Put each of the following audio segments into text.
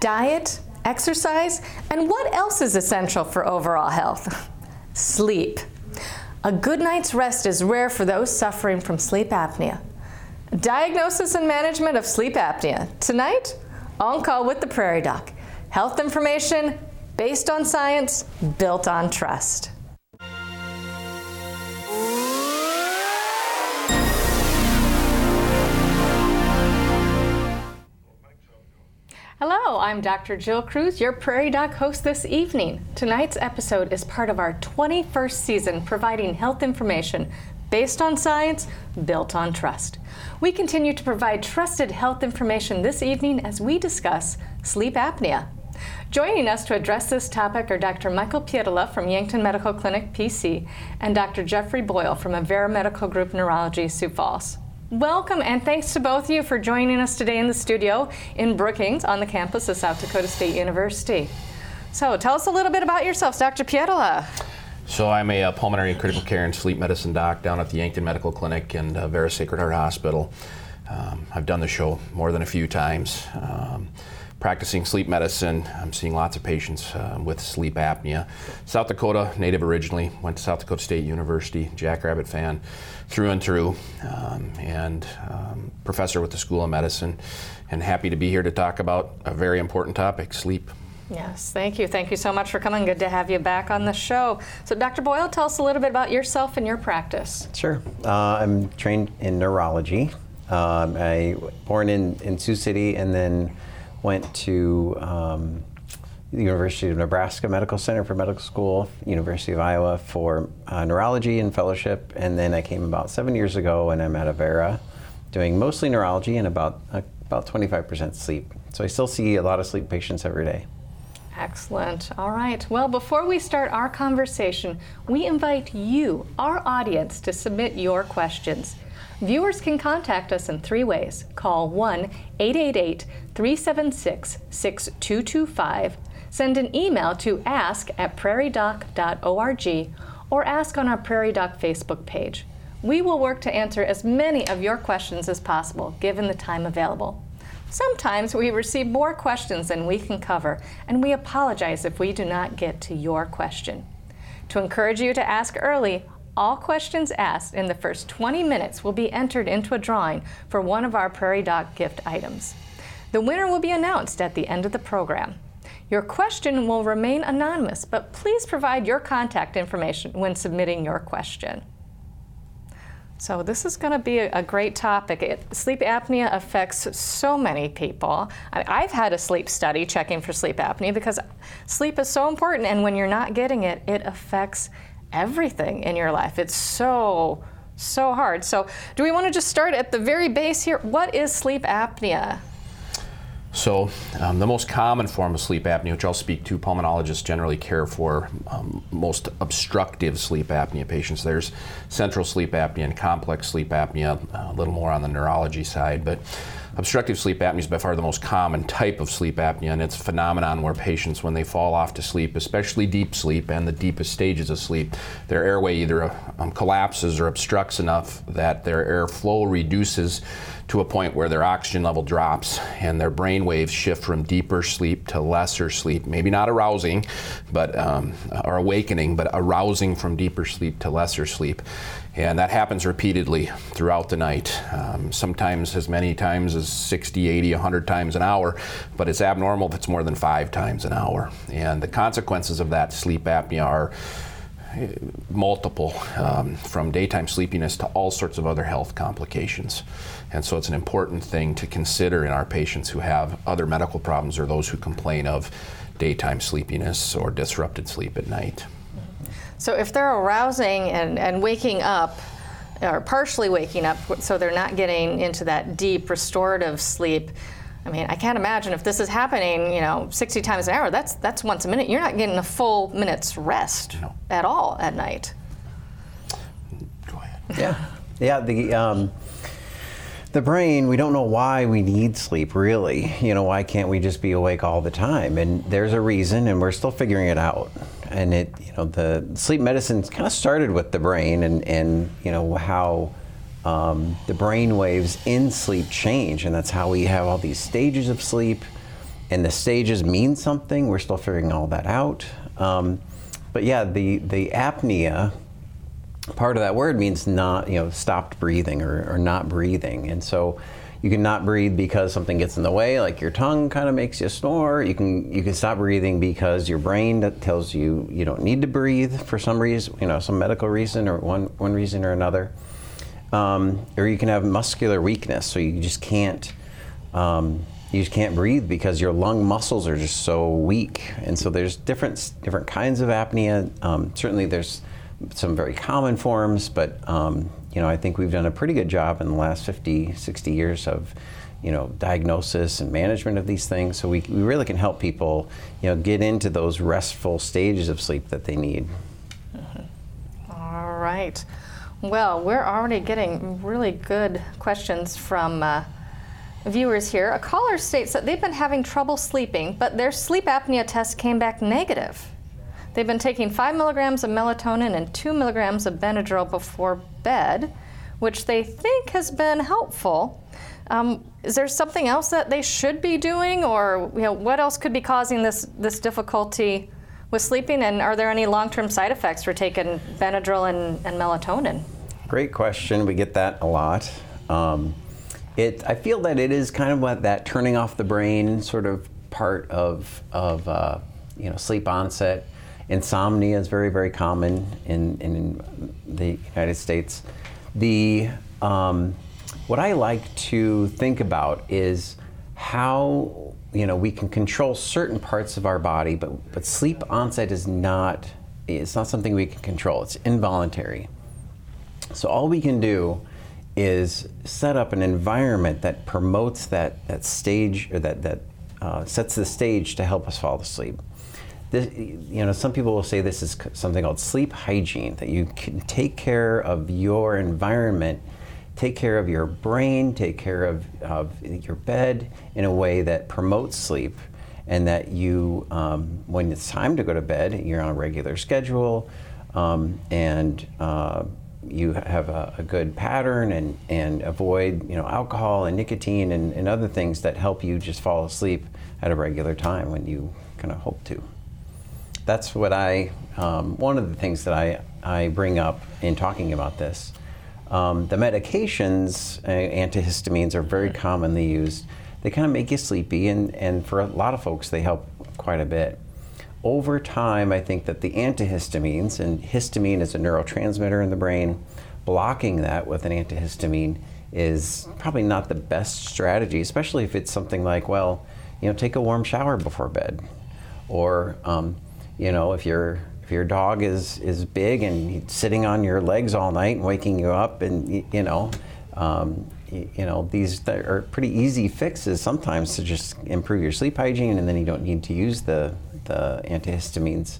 Diet, exercise, and what else is essential for overall health? Sleep. A good night's rest is rare for those suffering from sleep apnea. Diagnosis and management of sleep apnea. Tonight, on call with the Prairie Doc. Health information based on science, built on trust. Hello, I'm Dr. Jill Kruse, your Prairie Doc host this evening. Tonight's episode is part of our 21st season providing health information based on science, built on trust. We continue to provide trusted health information this evening as we discuss sleep apnea. Joining us to address this topic are Dr. Michael Pietila from Yankton Medical Clinic, PC, and Dr. Jeffrey Boyle from Avera Medical Group Neurology, Sioux Falls. Welcome and thanks to both of you for joining us today in the studio in Brookings on the campus of South Dakota State University. So tell us a little bit about yourselves, Dr. Pietila. So I'm a, uh, pulmonary and critical care and sleep medicine doc down at the Yankton Medical Clinic and uh, Vera Sacred Heart Hospital. Um, I've done the show more than a few times. Um, practicing sleep medicine. I'm seeing lots of patients uh, with sleep apnea. South Dakota, native originally, went to South Dakota State University, Jackrabbit fan through and through, um, and um, professor with the School of Medicine, and happy to be here to talk about a very important topic sleep. Yes, thank you. Thank you so much for coming. Good to have you back on the show. So, Dr. Boyle, tell us a little bit about yourself and your practice. Sure. Uh, I'm trained in neurology. Um, I born in, in Sioux City and then went to um, the University of Nebraska Medical Center for medical school, University of Iowa for uh, neurology and fellowship, and then I came about seven years ago and I'm at Avera doing mostly neurology and about uh, about 25% sleep. So I still see a lot of sleep patients every day. Excellent. All right. Well, before we start our conversation, we invite you, our audience, to submit your questions. Viewers can contact us in three ways. Call 1 888 376 6225, send an email to ask at prairiedoc.org, or ask on our Prairie Doc Facebook page. We will work to answer as many of your questions as possible, given the time available. Sometimes we receive more questions than we can cover, and we apologize if we do not get to your question. To encourage you to ask early, all questions asked in the first 20 minutes will be entered into a drawing for one of our Prairie Doc gift items. The winner will be announced at the end of the program. Your question will remain anonymous, but please provide your contact information when submitting your question. So, this is going to be a, great topic. It, sleep apnea affects so many people. I, I've had a sleep study checking for sleep apnea because sleep is so important, and when you're not getting it, it affects everything in your life. It's so, so hard. So, do we want to just start at the very base here? What is sleep apnea? So, um, the most common form of sleep apnea, which I'll speak to, pulmonologists generally care for um, most obstructive sleep apnea patients. There's central sleep apnea and complex sleep apnea, uh, a little more on the neurology side, but Obstructive sleep apnea is by far the most common type of sleep apnea, and it's a phenomenon where patients, when they fall off to sleep, especially deep sleep and the deepest stages of sleep, their airway either um, collapses or obstructs enough that their airflow reduces to a point where their oxygen level drops and their brain waves shift from deeper sleep to lesser sleep. Maybe not arousing, but um, or awakening, but arousing from deeper sleep to lesser sleep. And that happens repeatedly throughout the night, um, sometimes as many times as 60, 80, 100 times an hour, but it's abnormal if it's more than five times an hour. And the consequences of that sleep apnea are eh, multiple, um, from daytime sleepiness to all sorts of other health complications. And so it's an important thing to consider in our patients who have other medical problems or those who complain of daytime sleepiness or disrupted sleep at night. So if they're arousing and, and waking up, or partially waking up, so they're not getting into that deep restorative sleep, I mean, I can't imagine if this is happening, you know, 60 times an hour. That's that's once a minute. You're not getting a full minute's rest No. at all at night. Go ahead. Yeah, yeah. The um, the brain. We don't know why we need sleep. Really, you know, why can't we just be awake all the time? And there's a reason, and we're still figuring it out. And it, you know, the sleep medicine kind of started with the brain, and and you know how. Um, the brain waves in sleep change, and that's how we have all these stages of sleep. And the stages mean something. We're still figuring all that out. Um, but yeah, the the apnea part of that word means not, you know, stopped breathing or, or not breathing. And so you can not breathe because something gets in the way, like your tongue kind of makes you snore. You can you can stop breathing because your brain tells you you don't need to breathe for some reason, you know, some medical reason or one one reason or another. Um, or you can have muscular weakness, so you just can't. Um, you just can't breathe because your lung muscles are just so weak, and so there's different different kinds of apnea. Um, certainly, there's some very common forms, but um, you know, I think we've done a pretty good job in the last 50, 60 years of, you know, diagnosis and management of these things. So we, we really can help people, you know, get into those restful stages of sleep that they need. All right. Well, we're already getting really good questions from uh, viewers here. A caller states that they've been having trouble sleeping, but their sleep apnea test came back negative. They've been taking five milligrams of melatonin and two milligrams of Benadryl before bed, which they think has been helpful. Um, is there something else that they should be doing, or you know, what else could be causing this this difficulty with sleeping? And are there any long-term side effects for taking Benadryl and, and melatonin? Great question. We get that a lot. Um, it, I feel that it is kind of what that turning off the brain sort of part of, of uh, you know, sleep onset. Insomnia is very, very common in, in the United States. The, um, what I like to think about is how you know we can control certain parts of our body, but but sleep onset is not it's not something we can control. It's involuntary. So all we can do is set up an environment that promotes that that stage or that that uh, sets the stage to help us fall asleep. This, you know, some people will say this is something called sleep hygiene, that you can take care of your environment, take care of your brain, take care of, of your bed in a way that promotes sleep, and that you, um, when it's time to go to bed, you're on a regular schedule, um, and uh, you have a, a, good pattern and, and avoid you know alcohol and nicotine and, and other things that help you just fall asleep at a regular time when you kind of hope to that's what I, um, one of the things that I, I bring up in talking about this. Um, the medications, uh, antihistamines, are very commonly used. They kind of make you sleepy, and, and for a lot of folks, they help quite a bit. Over time, I think that the antihistamines, and histamine is a neurotransmitter in the brain, blocking that with an antihistamine is probably not the best strategy, especially if it's something like, well, you know, take a warm shower before bed, or um, you know, if your if your dog is is big and he's sitting on your legs all night and waking you up, and you know, um, you, you, know, these are pretty easy fixes sometimes to just improve your sleep hygiene, and then you don't need to use the the antihistamines.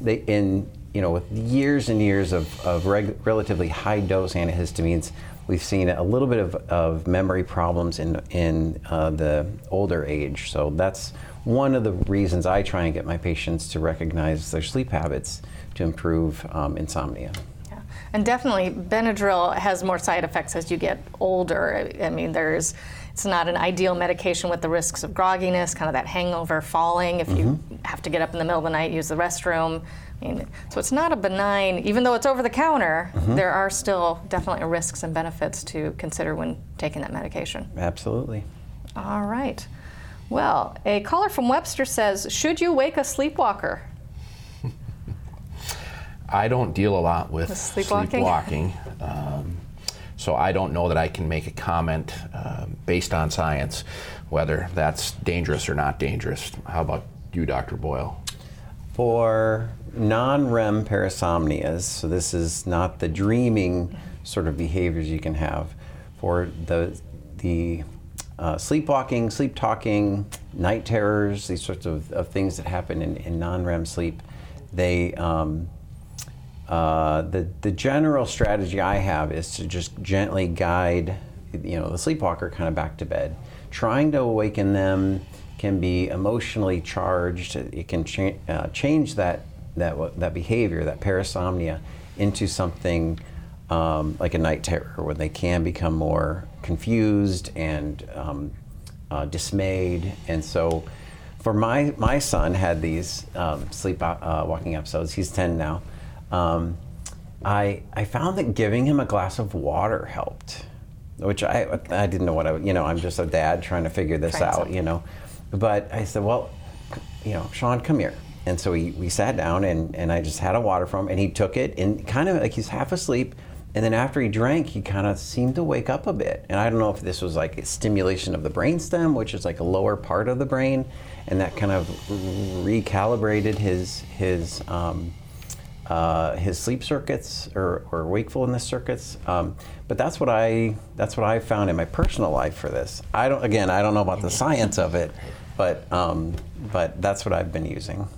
They in you know, with years and years of, of reg- relatively high dose antihistamines, we've seen a little bit of, of memory problems in, in uh, the older age. So that's one of the reasons I try and get my patients to recognize their sleep habits to improve um, insomnia. Yeah. And definitely, Benadryl has more side effects as you get older. I mean, there's it's not an ideal medication with the risks of grogginess, kind of that hangover, falling if you mm-hmm. have to get up in the middle of the night, use the restroom. I mean, so it's not a benign, even though it's over the counter, mm-hmm. there are still definitely risks and benefits to consider when taking that medication. Absolutely. All right. Well, a caller from Webster says, Should you wake a sleepwalker? I don't deal a lot with, with sleepwalking. sleepwalking um, so I don't know that I can make a comment uh, based on science whether that's dangerous or not dangerous. How about you, Dr. Boyle? For non REM parasomnias, so this is not the dreaming sort of behaviors you can have, for the, the uh, sleepwalking, sleep talking, night terrors, these sorts of, of things that happen in, in non REM sleep, they, um, uh, the, the general strategy I have is to just gently guide you know, the sleepwalker kind of back to bed. Trying to awaken them can be emotionally charged. It can cha- uh, change that, that, that behavior, that parasomnia, into something um, like a night terror, where they can become more confused and um, uh, dismayed. And so, for my my son had these um, sleep uh, walking episodes. He's ten now. Um, I I found that giving him a glass of water helped, which I I didn't know what I you know I'm just a dad trying to figure this out something. you know, but I said well, you know Sean come here. And so we, we sat down and, and I just had a water from him and he took it and kind of like he's half asleep and then after he drank, he kind of seemed to wake up a bit. And I don't know if this was like a stimulation of the brainstem, which is like a lower part of the brain, and that kind of recalibrated his his um, uh, his sleep circuits or, or wakefulness circuits. Um, but that's what I that's what I found in my personal life for this. I don't again I don't know about the science of it, but um, but that's what I've been using.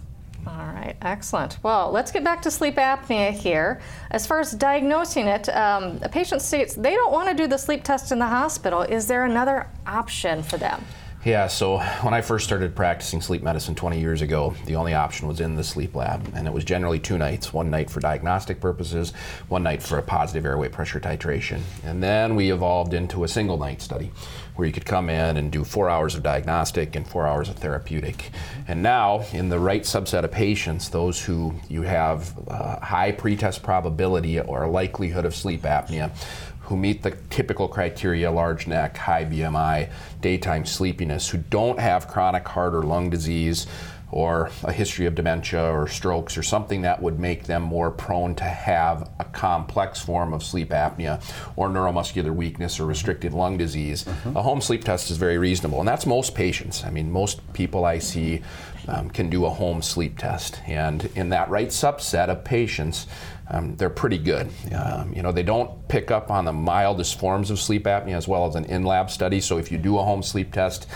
Right, excellent. Well, let's get back to sleep apnea here. As far as diagnosing it, um, a patient states they don't want to do the sleep test in the hospital. Is there another option for them? Yeah, so when I first started practicing sleep medicine 20 years ago, the only option was in the sleep lab, and it was generally two nights one night for diagnostic purposes, one night for a positive airway pressure titration. And then we evolved into a single night study where you could come in and do four hours of diagnostic and four hours of therapeutic. And now, in the right subset of patients, those who you have uh, high pretest probability or likelihood of sleep apnea, who meet the typical criteria large neck, high BMI, daytime sleepiness, who don't have chronic heart or lung disease or a history of dementia or strokes or something that would make them more prone to have a complex form of sleep apnea or neuromuscular weakness or restricted lung disease, mm-hmm. a home sleep test is very reasonable. And that's most patients. I mean, most people I see um, can do a home sleep test. And in that right subset of patients, um, they're pretty good. Um, you know, they don't pick up on the mildest forms of sleep apnea as well as an in-lab study. So if you do a home sleep test,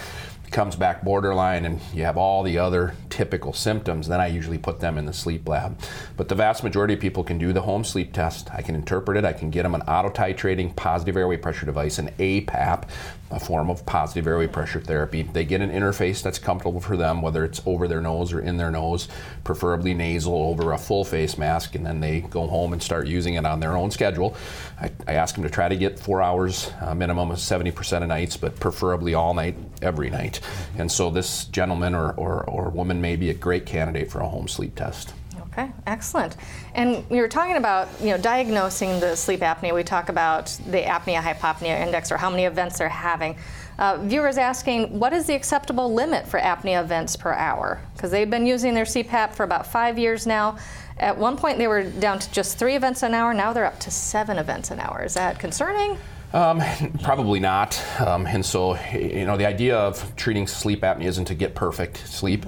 it comes back borderline and you have all the other typical symptoms, then I usually put them in the sleep lab. But the vast majority of people can do the home sleep test. I can interpret it. I can get them an auto titrating positive airway pressure device, an APAP, a form of positive airway pressure therapy. They get an interface that's comfortable for them, whether it's over their nose or in their nose, preferably nasal over a full face mask, and then they go home and start using it on their own schedule. I, I ask them to try to get four hours, uh, minimum of 70% of nights, but preferably all night, every night. And so this gentleman or, or, or woman may be a great candidate for a home sleep test. Okay, excellent. And we were talking about, you know, diagnosing the sleep apnea. We talk about the apnea hypopnea index or how many events they're having. Uh, viewers asking, what is the acceptable limit for apnea events per hour? Because they've been using their CPAP for about five years now. At one point, they were down to just three events an hour. Now they're up to seven events an hour. Is that concerning? Um, probably not. Um, and so, you know, the idea of treating sleep apnea isn't to get perfect sleep.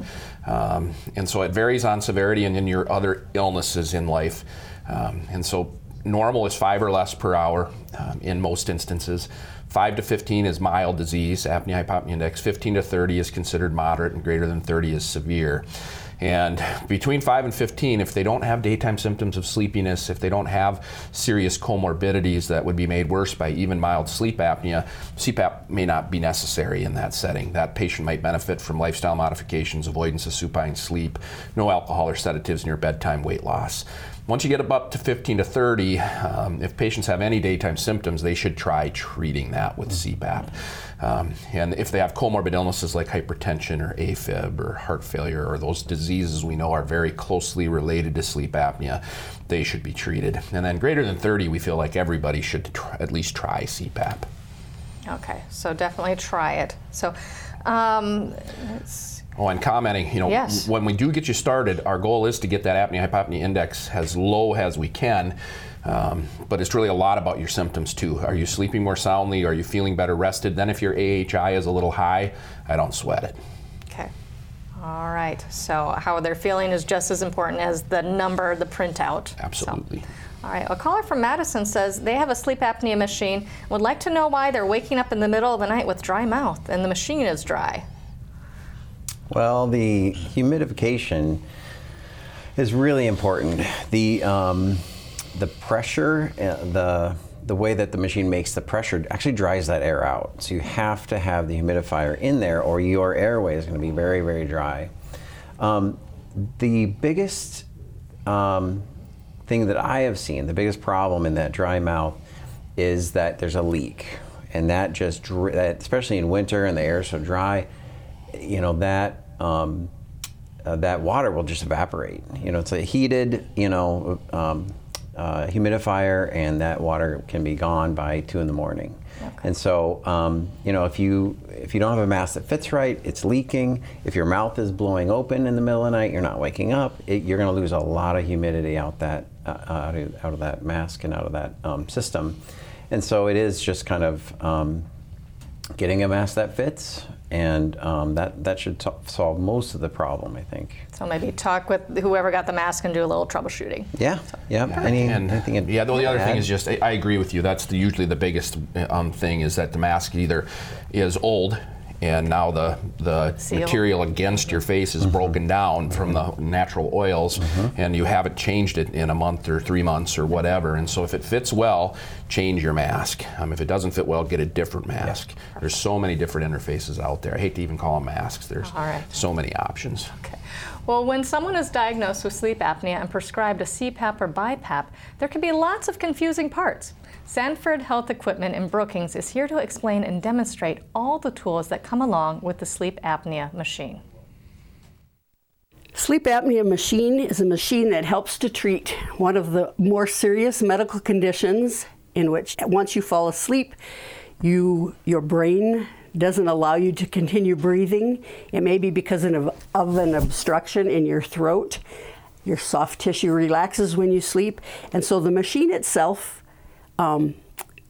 Um, and so it varies on severity and in your other illnesses in life. Um, and so normal is five or less per hour um, in most instances. 5 to 15 is mild disease, apnea hypopnea index. 15 to 30 is considered moderate, and greater than 30 is severe. And between 5 and 15, if they don't have daytime symptoms of sleepiness, if they don't have serious comorbidities that would be made worse by even mild sleep apnea, CPAP may not be necessary in that setting. That patient might benefit from lifestyle modifications, avoidance of supine sleep, no alcohol or sedatives near bedtime, weight loss. Once you get up to 15 to 30, um, if patients have any daytime symptoms, they should try treating that with CPAP. Um, and if they have comorbid illnesses like hypertension or AFib or heart failure or those diseases we know are very closely related to sleep apnea, they should be treated. And then greater than 30, we feel like everybody should at least try CPAP. Okay, so definitely try it. So, um, Oh, and commenting, you know, yes. when we do get you started, our goal is to get that apnea hypopnea index as low as we can. Um, but it's really a lot about your symptoms too. Are you sleeping more soundly? Are you feeling better rested? Then, if your AHI is a little high, I don't sweat it. Okay. All right. So, how they're feeling is just as important as the number, the printout. Absolutely. So, All right. A caller from Madison says they have a sleep apnea machine would like to know why they're waking up in the middle of the night with dry mouth and the machine is dry. Well, the humidification is really important. The um, the pressure, uh, the the way that the machine makes the pressure actually dries that air out. So you have to have the humidifier in there, or your airway is going to be very, very dry. Um, the biggest um, thing that I have seen, the biggest problem in that dry mouth, is that there's a leak, and that just, that, especially in winter and the air is so dry, you know that. Um, uh, that water will just evaporate. You know, it's a heated, you know, um, uh, humidifier, and that water can be gone by two in the morning. Okay. And so, um, you know, if you if you don't have a mask that fits right, it's leaking. If your mouth is blowing open in the middle of the night, you're not waking up. It, you're going to lose a lot of humidity out that uh, out, of, out, of, that mask and out of that um, system. And so, it is just kind of um, getting a mask that fits and um, that that should t- solve most of the problem, I think. So maybe talk with whoever got the mask and do a little troubleshooting. Yeah, so. yeah. Any, and, anything yeah, the only other thing is just I, I, agree with you. That's the, usually the biggest um, thing is that the mask either is old and now the the Seal. material against your face is mm-hmm. broken down from the natural oils, mm-hmm. and you haven't changed it in a month or three months or whatever. And so, if it fits well, change your mask. Um, if it doesn't fit well, get a different mask. Yeah. There's so many different interfaces out there. I hate to even call them masks. There's right. so many options. Okay. Well, when someone is diagnosed with sleep apnea and prescribed a CPAP or BiPAP, there can be lots of confusing parts. Sanford Health Equipment in Brookings is here to explain and demonstrate all the tools that come along with the sleep apnea machine. Sleep apnea machine is a machine that helps to treat one of the more serious medical conditions in which once you fall asleep, you your brain doesn't allow you to continue breathing. It may be because of, of an obstruction in your throat. Your soft tissue relaxes when you sleep, and so the machine itself um,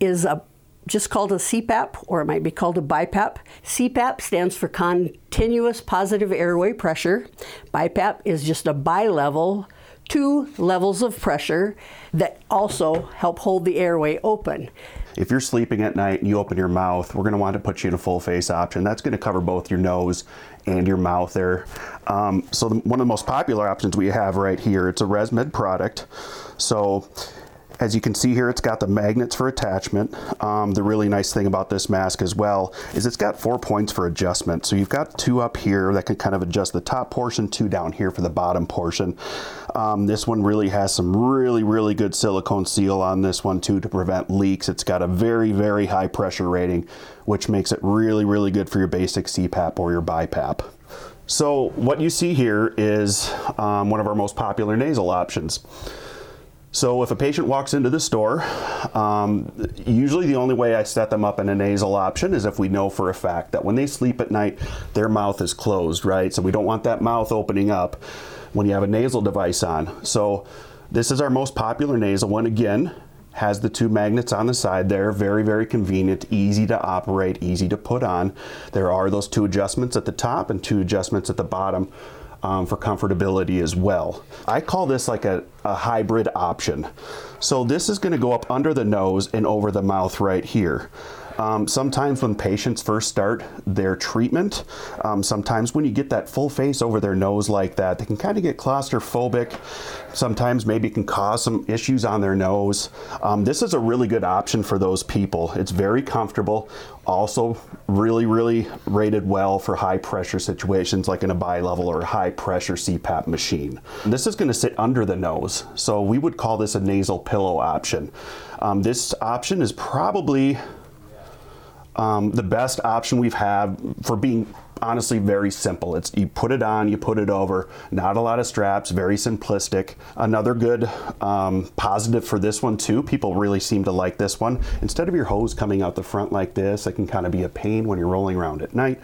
is a just called a CPAP, or it might be called a BiPAP. CPAP stands for continuous positive airway pressure. BiPAP is just a bi-level, two levels of pressure that also help hold the airway open. If you're sleeping at night and you open your mouth, we're going to want to put you in a full face option. That's going to cover both your nose and your mouth there. Um, so the, one of the most popular options we have right here, it's a ResMed product. So as you can see here, it's got the magnets for attachment. Um, the really nice thing about this mask as well is it's got four points for adjustment. So you've got two up here that can kind of adjust the top portion, two down here for the bottom portion. Um, this one really has some really, really good silicone seal on this one too to prevent leaks. It's got a very, very high pressure rating, which makes it really, really good for your basic CPAP or your BiPAP. So what you see here is um, one of our most popular nasal options. So if a patient walks into the store, um, usually the only way I set them up in a nasal option is if we know for a fact that when they sleep at night, their mouth is closed, right? So we don't want that mouth opening up when you have a nasal device on. So this is our most popular nasal one. Again, has the two magnets on the side there. Very, very convenient, easy to operate, easy to put on. There are those two adjustments at the top and two adjustments at the bottom um, for comfortability as well. I call this like a, a hybrid option. So this is going to go up under the nose and over the mouth right here. Um, sometimes when patients first start their treatment, um, sometimes when you get that full face over their nose like that, they can kind of get claustrophobic. Sometimes maybe it can cause some issues on their nose. Um, this is a really good option for those people. It's very comfortable. Also, really, really rated well for high pressure situations like in a bi-level or high pressure CPAP machine. This is going to sit under the nose, so we would call this a nasal pillow option. Um, this option is probably um, the best option we've had for being honestly very simple. It's you put it on, you put it over. Not a lot of straps, very simplistic. Another good um, positive for this one too. People really seem to like this one. Instead of your hose coming out the front like this, it can kind of be a pain when you're rolling around at night.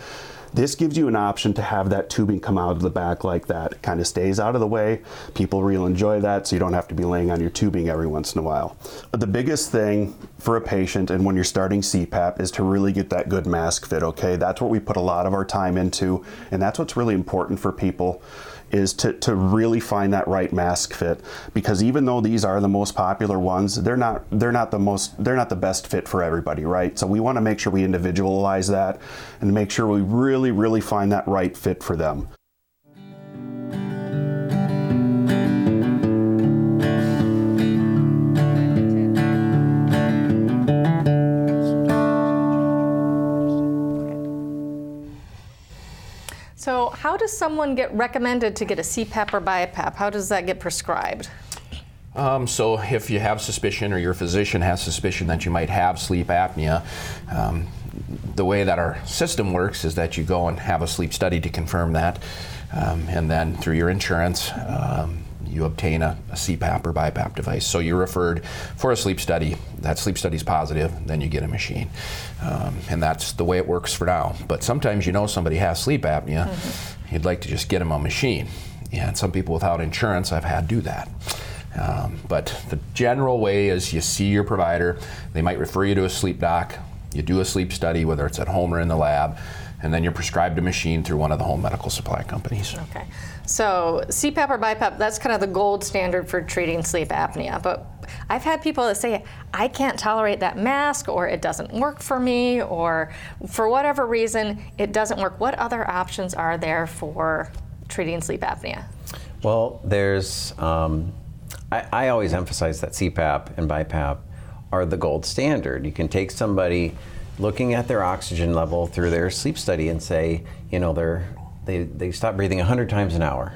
This gives you an option to have that tubing come out of the back like that. It kind of stays out of the way. People really enjoy that, so you don't have to be laying on your tubing every once in a while. But The biggest thing for a patient and when you're starting CPAP is to really get that good mask fit, okay? That's what we put a lot of our time into, and that's what's really important for people is to, to really find that right mask fit. Because even though these are the most popular ones they're not they're not the most they're not the best fit for everybody right? So we want to make sure we individualize that and make sure we really really find that right fit for them how does someone get recommended to get a CPAP or BiPAP? How does that get prescribed? Um, so, if you have suspicion or your physician has suspicion that you might have sleep apnea, um, the way that our system works is that you go and have a sleep study to confirm that, um, and then through your insurance, um, you obtain a, a, CPAP or BiPAP device. So you're referred for a sleep study. That sleep study is positive, then you get a machine. Um, and that's the way it works for now. But sometimes you know somebody has sleep apnea, mm-hmm. you'd like to just get them a machine. And some people without insurance, I've had do that. Um, but the general way is you see your provider, they might refer you to a sleep doc, you do a sleep study, whether it's at home or in the lab, and then you're prescribed a machine through one of the home medical supply companies. Okay. So CPAP or BiPAP, that's kind of the gold standard for treating sleep apnea. But I've had people that say, I can't tolerate that mask, or it doesn't work for me, or for whatever reason, it doesn't work. What other options are there for treating sleep apnea? Well, there's, um, I, I always emphasize that CPAP and BiPAP are the gold standard. You can take somebody looking at their oxygen level through their sleep study and say, you know, they're they, they stop breathing 100 times an hour.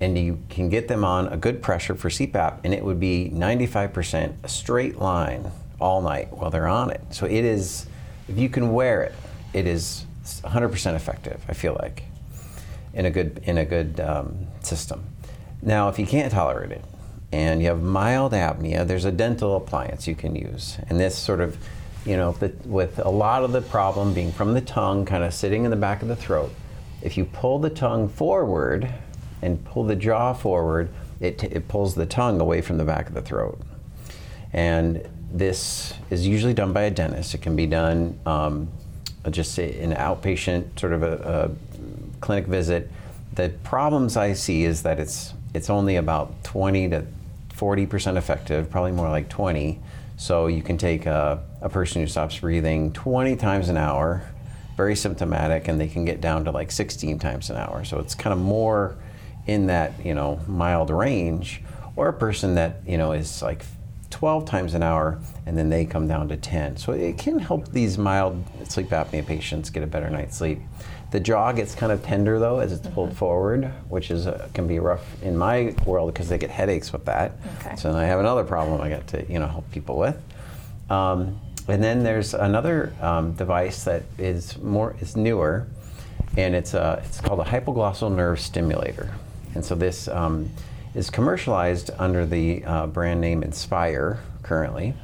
And you can get them on a good pressure for CPAP, and it would be 95% a straight line all night while they're on it. So it is, if you can wear it, it is 100% effective, I feel like, in a good, in a good um, system. Now, if you can't tolerate it, and you have mild apnea, there's a dental appliance you can use. And this sort of, you know, the, with a lot of the problem being from the tongue, kind of sitting in the back of the throat, if you pull the tongue forward and pull the jaw forward, it, it pulls the tongue away from the back of the throat. And this is usually done by a dentist. It can be done um, just in an outpatient sort of a, a clinic visit. The problems I see is that it's it's only about 20 to 40 percent effective, probably more like 20. So you can take a, a person who stops breathing 20 times an hour very symptomatic and they can get down to like 16 times an hour. So it's kind of more in that, you know, mild range or a person that, you know, is like 12 times an hour and then they come down to 10. So it can help these mild sleep apnea patients get a better night's sleep. The jaw gets kind of tender though as it's pulled mm-hmm. forward, which is uh, can be rough in my world because they get headaches with that. Okay. So I have another problem I got to you know help people with. Um, and then there's another um, device that is more is newer, and it's a, uh, it's called a hypoglossal nerve stimulator. And so this um, is commercialized under the uh, brand name Inspire currently,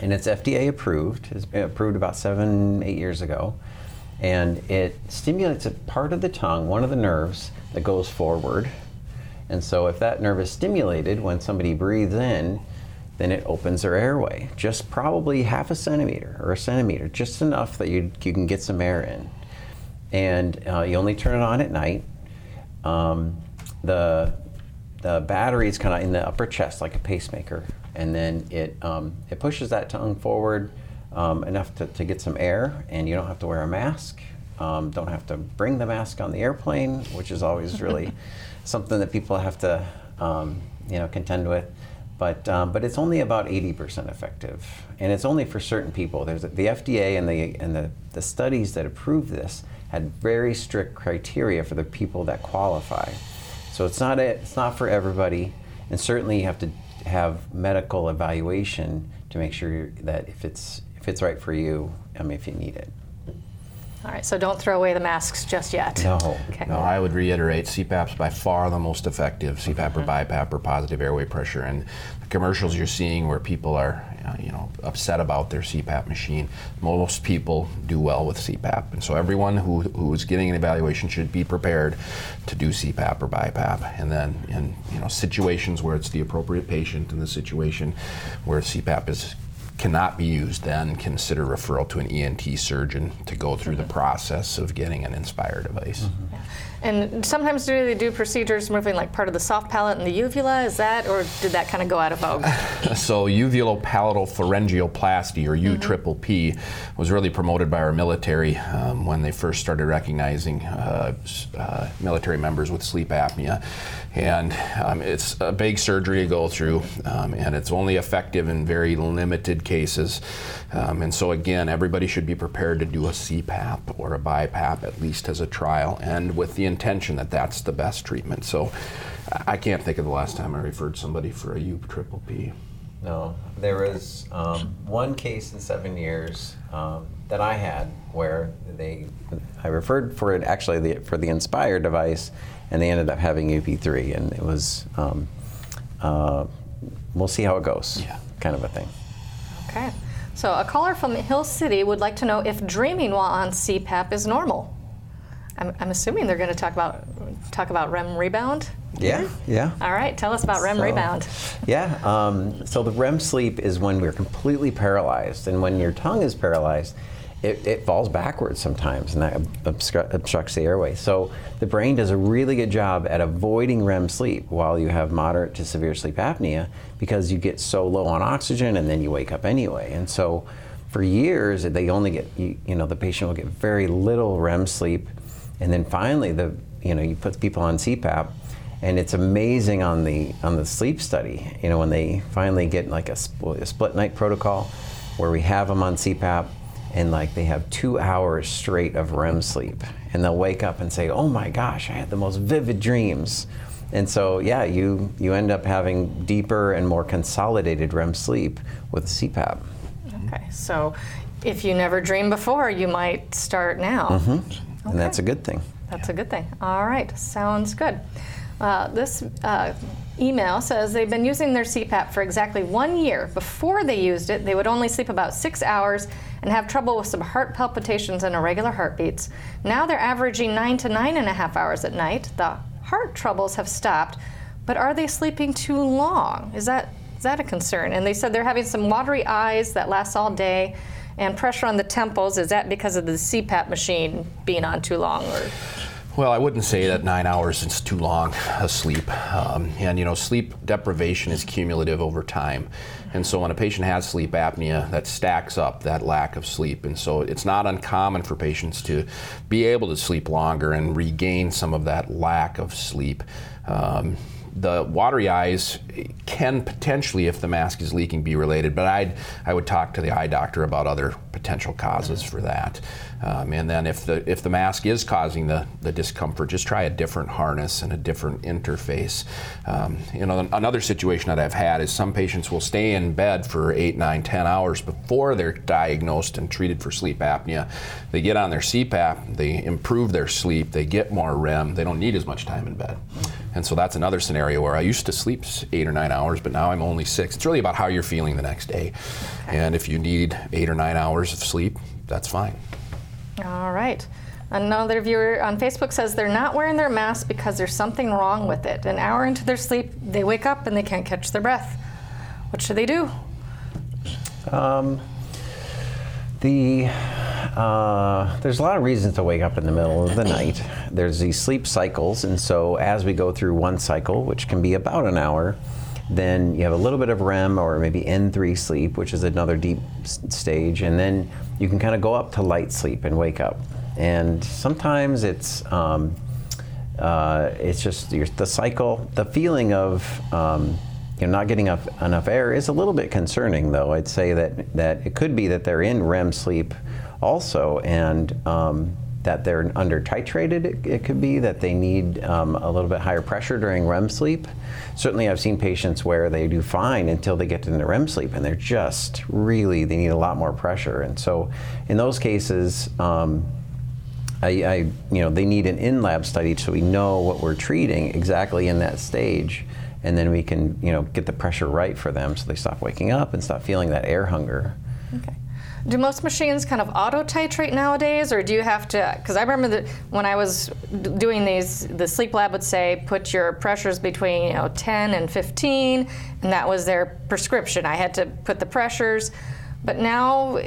and it's FDA approved. It's been approved about seven eight years ago, and it stimulates a part of the tongue, one of the nerves that goes forward. And so if that nerve is stimulated when somebody breathes in, then it opens their airway, just probably half a centimeter or a centimeter, just enough that you, you can get some air in. And uh, you only turn it on at night. Um, the, the battery is kind of in the upper chest like a pacemaker, and then it, um, it pushes that tongue forward um, enough to, to get some air, and you don't have to wear a mask. Um, don't have to bring the mask on the airplane, which is always really something that people have to um, you know contend with but um, but it's only about 80% effective, and it's only for certain people. There's the FDA and the and the, the studies that approve this had very strict criteria for the people that qualify. So it's not a, it's not for everybody, and certainly you have to have medical evaluation to make sure that if it's if it's right for you, I mean if you need it. All right, so don't throw away the masks just yet. No. Okay. No, I would reiterate CPAP's by far the most effective, CPAP mm-hmm. or BiPAP or positive airway pressure. And the commercials you're seeing where people are, uh, you know, upset about their CPAP machine, most people do well with CPAP. And so everyone who, who is getting an evaluation should be prepared to do CPAP or BiPAP. And then in, you know, situations where it's the appropriate patient in the situation where CPAP is cannot be used, then consider referral to an ENT surgeon to go through the process of getting an Inspire device. Mm-hmm. And sometimes do they do procedures removing like part of the soft palate and the uvula? Is that, or did that kind of go out of vogue? So uvulopalatopharyngoplasty, or U triple P, was really promoted by our military um, when they first started recognizing uh, uh, military members with sleep apnea. And um, it's a big surgery to go through, um, and it's only effective in very limited cases. Um, and so, again, everybody should be prepared to do a CPAP or a BiPAP at least as a trial, and with the intention that that's the best treatment. So, I I can't think of the last time I referred somebody for a U triple P. No, there was um, one case in seven years um, that I had where they, I referred for it actually the, for the Inspire device, and they ended up having UP3, and it was, um, uh, we'll see how it goes, Yeah. kind of a thing. Okay. So a caller from Hill City would like to know if dreaming while on CPAP is normal. I'm, I'm assuming they're going to talk about talk about REM rebound. Yeah, yeah. All right, tell us about REM So- rebound. Yeah. Um, so the REM sleep is when we're completely paralyzed, and when your tongue is paralyzed, it, it falls backwards sometimes, and that obstru- obstructs the airway. So the brain does a really good job at avoiding REM sleep while you have moderate to severe sleep apnea because you get so low on oxygen, and then you wake up anyway. And so for years, they only get you, you know the patient will get very little REM sleep, and then finally the you know you put people on CPAP and it's amazing on the on the sleep study you know when they finally get like a, spl- a split night protocol where we have them on cpap and like they have two hours straight of rem sleep. And they'll wake up and say oh my gosh i had the most vivid dreams. And so yeah you you end up having deeper and more consolidated rem sleep with cpap Okay, so if you never dreamed before, you might start now. Mm-hmm. And that's a good thing That's a good thing. All right, sounds good. Uh, this uh, email says they've been using their CPAP for exactly one year. Before they used it, they would only sleep about six hours and have trouble with some heart palpitations and irregular heartbeats. Now they're averaging nine to nine and a half hours at night. The heart troubles have stopped, but are they sleeping too long? Is that is that a concern? And they said they're having some watery eyes that last all day. And pressure on the temples, is that because of the CPAP machine being on too long? Or Well, I wouldn't say that nine hours is too long a sleep. Um, and you know, sleep deprivation is cumulative over time. And so when a patient has sleep apnea, that stacks up that lack of sleep. And so it's not uncommon for patients to be able to sleep longer and regain some of that lack of sleep. Um, the watery eyes can potentially, if the mask is leaking, be related, but I'd, I would talk to the eye doctor about other potential causes for that. Um, and then if the, if the mask is causing the, the discomfort, just try a different harness and a different interface. Um, you know, another situation that I've had is some patients will stay in bed for eight, nine, ten hours before they're diagnosed and treated for sleep apnea. They get on their CPAP, they improve their sleep, they get more REM, they don't need as much time in bed. And so that's another scenario where I used to sleep eight or nine hours, but now I'm only six. It's really about how you're feeling the next day. And if you need eight or nine hours of sleep, that's fine. All right. Another viewer on Facebook says they're not wearing their mask because there's something wrong with it. An hour into their sleep, they wake up and they can't catch their breath. What should they do? Um, the uh, there's a lot of reasons to wake up in the middle of the night. There's these sleep cycles, and so as we go through one cycle, which can be about an hour, then you have a little bit of REM or maybe N3 sleep, which is another deep s- stage, and then you can kind of go up to light sleep and wake up. And sometimes it's um, uh, it's just your, the cycle, the feeling of um, you know not getting enough, enough air is a little bit concerning. Though I'd say that that it could be that they're in REM sleep also, and um, that they're under titrated. It, it could be that they need um, a little bit higher pressure during REM sleep. Certainly, I've seen patients where they do fine until they get into REM sleep, and they're just really they need a lot more pressure. And so, in those cases. Um, I, I, you know, they need an in-lab study so we know what we're treating exactly in that stage, and then we can, you know, get the pressure right for them so they stop waking up and stop feeling that air hunger. Okay. Do most machines kind of auto titrate nowadays, or do you have to? Because I remember that when I was doing these, the sleep lab would say put your pressures between you know 10 and 15, and that was their prescription. I had to put the pressures, but now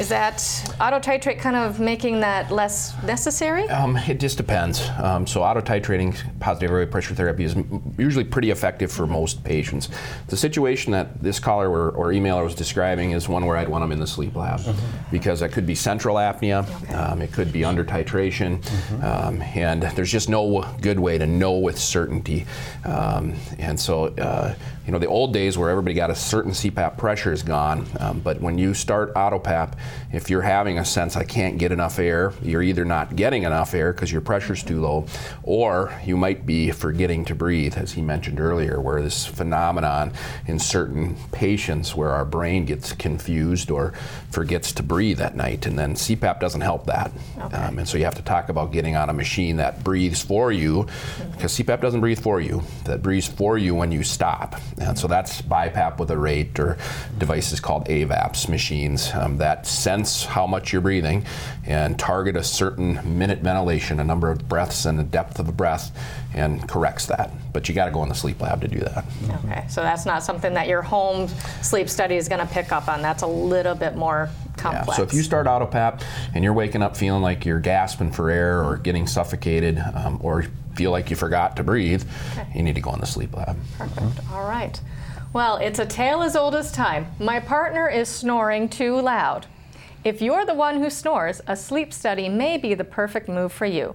Is that auto titrate kind of making that less necessary? Um, it just depends. Um, so auto titrating positive airway pressure therapy is m- usually pretty effective for most patients. The situation that this caller or, or emailer was describing is one where I'd want them in the sleep lab because it could be central apnea, um, it could be under titration, um, and there's just no good way to know with certainty. Um, and so, uh, you know, the old days where everybody got a certain CPAP pressure is gone, um, but when you start AutoPAP, if you're having a sense I can't get enough air, you're either not getting enough air because your pressure's too low, or you might be forgetting to breathe, as he mentioned earlier, where this phenomenon in certain patients where our brain gets confused or forgets to breathe at night, and then CPAP doesn't help that. Um, and so you have to talk about getting on a machine that breathes for you, because CPAP doesn't breathe for you, that breathes for you when you stop. And so that's BiPAP with a rate or devices called AVAPs machines um, that sense how much you're breathing and target a certain minute ventilation, a number of breaths and the depth of a breath, and corrects that. But you got to go in the sleep lab to do that. Okay, so that's not something that your home sleep study is going to pick up on. That's a little bit more complex. Yeah, so if you start AutoPAP and you're waking up feeling like you're gasping for air or getting suffocated um, or feel like you forgot to breathe, you need to go in the sleep lab. Perfect. All right. Well, it's a tale as old as time. My partner is snoring too loud. If you're the one who snores, a sleep study may be the perfect move for you.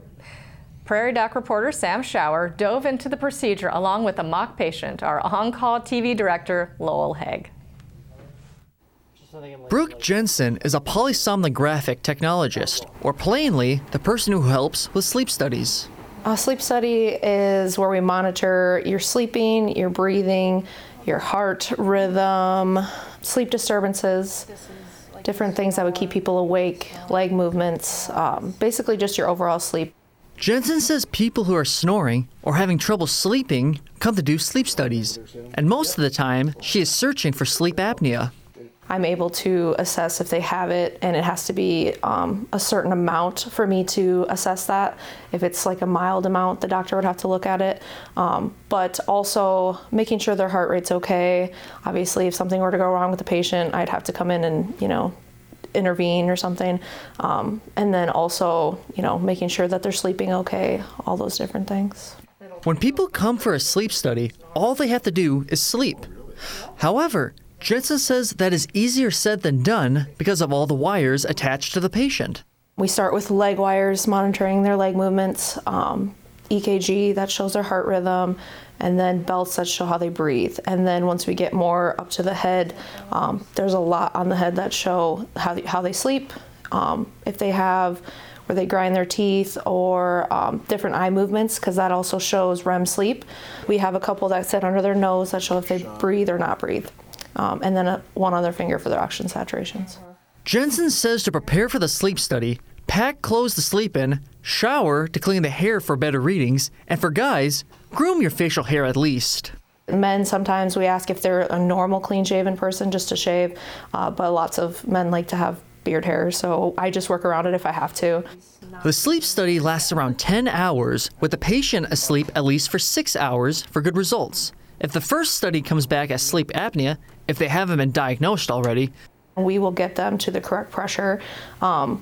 Prairie Doc reporter Sam Shower dove into the procedure along with a mock patient, our on call TV director, Lowell Haig. Brooke Jensen is a polysomnographic technologist, or plainly, the person who helps with sleep studies. A sleep study is where we monitor your sleeping, your breathing, your heart rhythm, sleep disturbances, different things that would keep people awake, leg movements, um, basically just your overall sleep. Jensen says people who are snoring or having trouble sleeping come to do sleep studies, and most of the time, she is searching for sleep apnea. I'm able to assess if they have it, and it has to be um, a certain amount for me to assess that. If it's like a mild amount, the doctor would have to look at it. Um, but also making sure their heart rate's okay. Obviously, if something were to go wrong with the patient, I'd have to come in and, you know, intervene or something. Um, and then also, you know, making sure that they're sleeping okay, all those different things. When people come for a sleep study, all they have to do is sleep. However, Jensen says that is easier said than done because of all the wires attached to the patient. We start with leg wires, monitoring their leg movements, um, EKG that shows their heart rhythm, and then belts that show how they breathe. And then once we get more up to the head, um, there's a lot on the head that show how, how they sleep, um, if they have where they grind their teeth or um, different eye movements because that also shows REM sleep. We have a couple that sit under their nose that show if they breathe or not breathe. Um, and then a, one other finger for their oxygen saturations. Jensen says to prepare for the sleep study, pack clothes to sleep in, shower to clean the hair for better readings, and for guys, groom your facial hair at least. Men, sometimes we ask if they're a normal clean shaven person just to shave, uh, but lots of men like to have beard hair, so I just work around it if I have to. The sleep study lasts around 10 hours, with the patient asleep at least for 6 hours for good results. If the first study comes back as sleep apnea, if they haven't been diagnosed already, we will get them to the correct pressure um,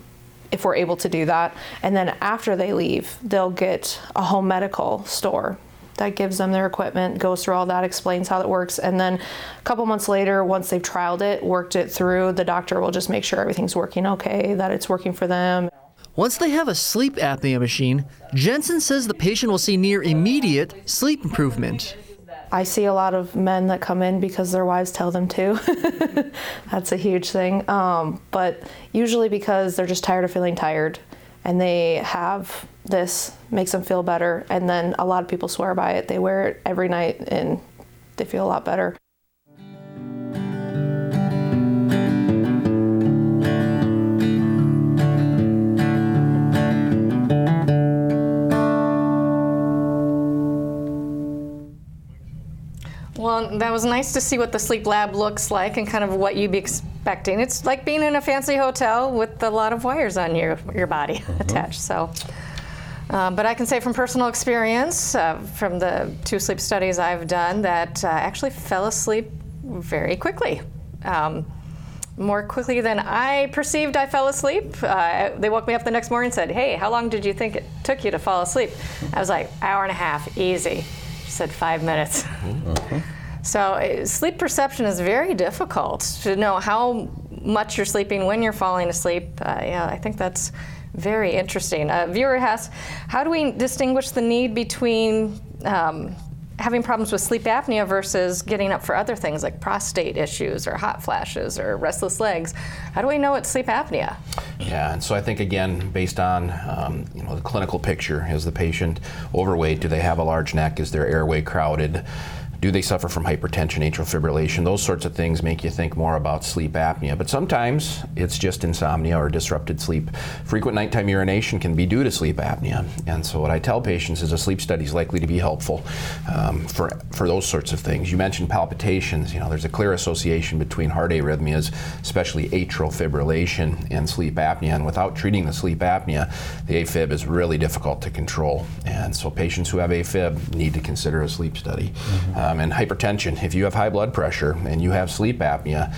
if we're able to do that. And then after they leave, they'll get a home medical store that gives them their equipment, goes through all that, explains how it works. And then a couple months later, once they've trialed it, worked it through, the doctor will just make sure everything's working okay, that it's working for them. Once they have a sleep apnea machine, Jensen says the patient will see near immediate sleep improvement. I see a lot of men that come in because their wives tell them to. That's a huge thing. Um, but usually because they're just tired of feeling tired and they have this makes them feel better. And then a lot of people swear by it. They wear it every night and they feel a lot better. Well, that was nice to see what the sleep lab looks like and kind of what you'd be expecting. It's like being in a fancy hotel with a lot of wires on your, your body attached. So, um, but I can say from personal experience, uh, from the two sleep studies I've done, that uh, I actually fell asleep very quickly. Um, more quickly than I perceived I fell asleep. Uh, they woke me up the next morning and said, Hey, how long did you think it took you to fall asleep? I was like, Hour and a half, easy. She said, Five minutes. Mm-hmm. So, uh, sleep perception is very difficult to know how much you're sleeping, when you're falling asleep. Uh, yeah, I think that's very interesting. A viewer asks, How do we distinguish the need between um, having problems with sleep apnea versus getting up for other things like prostate issues or hot flashes or restless legs. How do we know it's sleep apnea? Yeah, and so I think again, based on um, you know the clinical picture, is the patient overweight? Do they have a large neck? Is their airway crowded? Do they suffer from hypertension, atrial fibrillation? Those sorts of things make you think more about sleep apnea. But sometimes it's just insomnia or disrupted sleep. Frequent nighttime urination can be due to sleep apnea. And so, what I tell patients is a sleep study is likely to be helpful um, for, for those sorts of things. You mentioned palpitations. You know, there's a clear association between heart arrhythmias, especially atrial fibrillation, and sleep apnea. And without treating the sleep apnea, the AFib is really difficult to control. And so, patients who have AFib need to consider a sleep study. Mm-hmm. Um, and hypertension. If you have high blood pressure and you have sleep apnea,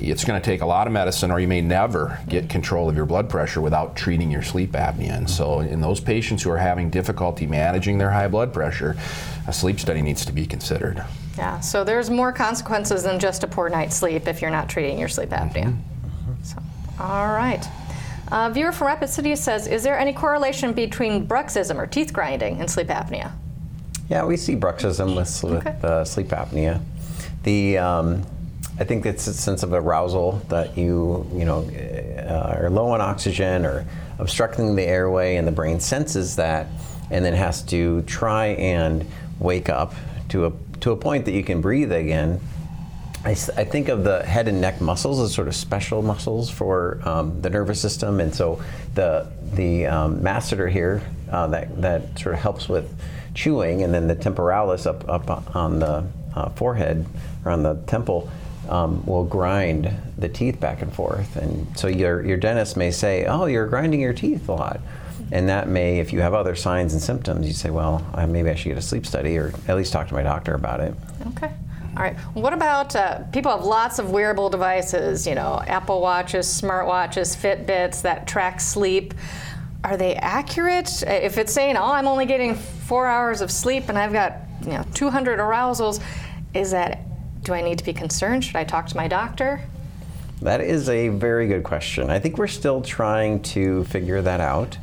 it's going to take a lot of medicine, or you may never get control of your blood pressure without treating your sleep apnea. And so, in those patients who are having difficulty managing their high blood pressure, a sleep study needs to be considered. Yeah, so there's more consequences than just a poor night's sleep if you're not treating your sleep apnea. Mm-hmm. So, all right. Uh, viewer from Rapid City says, is there any correlation between bruxism or teeth grinding and sleep apnea? Yeah, we see bruxism with, okay. uh, sleep apnea. The um, I think it's a sense of arousal that you you know uh, are low on oxygen or obstructing the airway, and the brain senses that, and then has to try and wake up to a to a point that you can breathe again. I, I think of the head and neck muscles as sort of special muscles for um, the nervous system, and so the the um, masseter here uh, that that sort of helps with chewing, and then the temporalis up, up on the uh, forehead or on the temple um, will grind the teeth back and forth. And so your, your dentist may say, Oh, you're grinding your teeth a lot. And that may, if you have other signs and symptoms, you say, Well, maybe I should get a sleep study or at least talk to my doctor about it. Okay. All right. What about uh, people have lots of wearable devices, you know, Apple Watches, smartwatches, Fitbits that track sleep are they accurate? If it's saying, oh, I'm only getting four hours of sleep and I've got you know 200 arousals, is that do I need to be concerned? Should I talk to my doctor? That is a very good question. I think we're still trying to figure that out.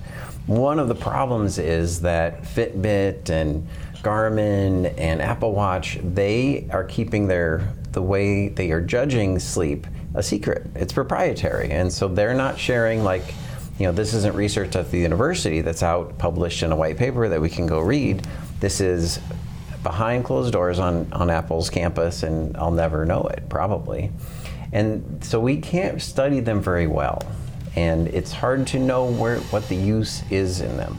One of the problems is that Fitbit and Garmin and Apple Watch, they are keeping their the way they are judging sleep a secret. It's proprietary. And so they're not sharing like you know, this isn't research at the university that's out published in a white paper that we can go read. This is behind closed doors on, on Apple's campus, and I'll never know it, probably. And so we can't study them very well, and it's hard to know where, what the use is in them.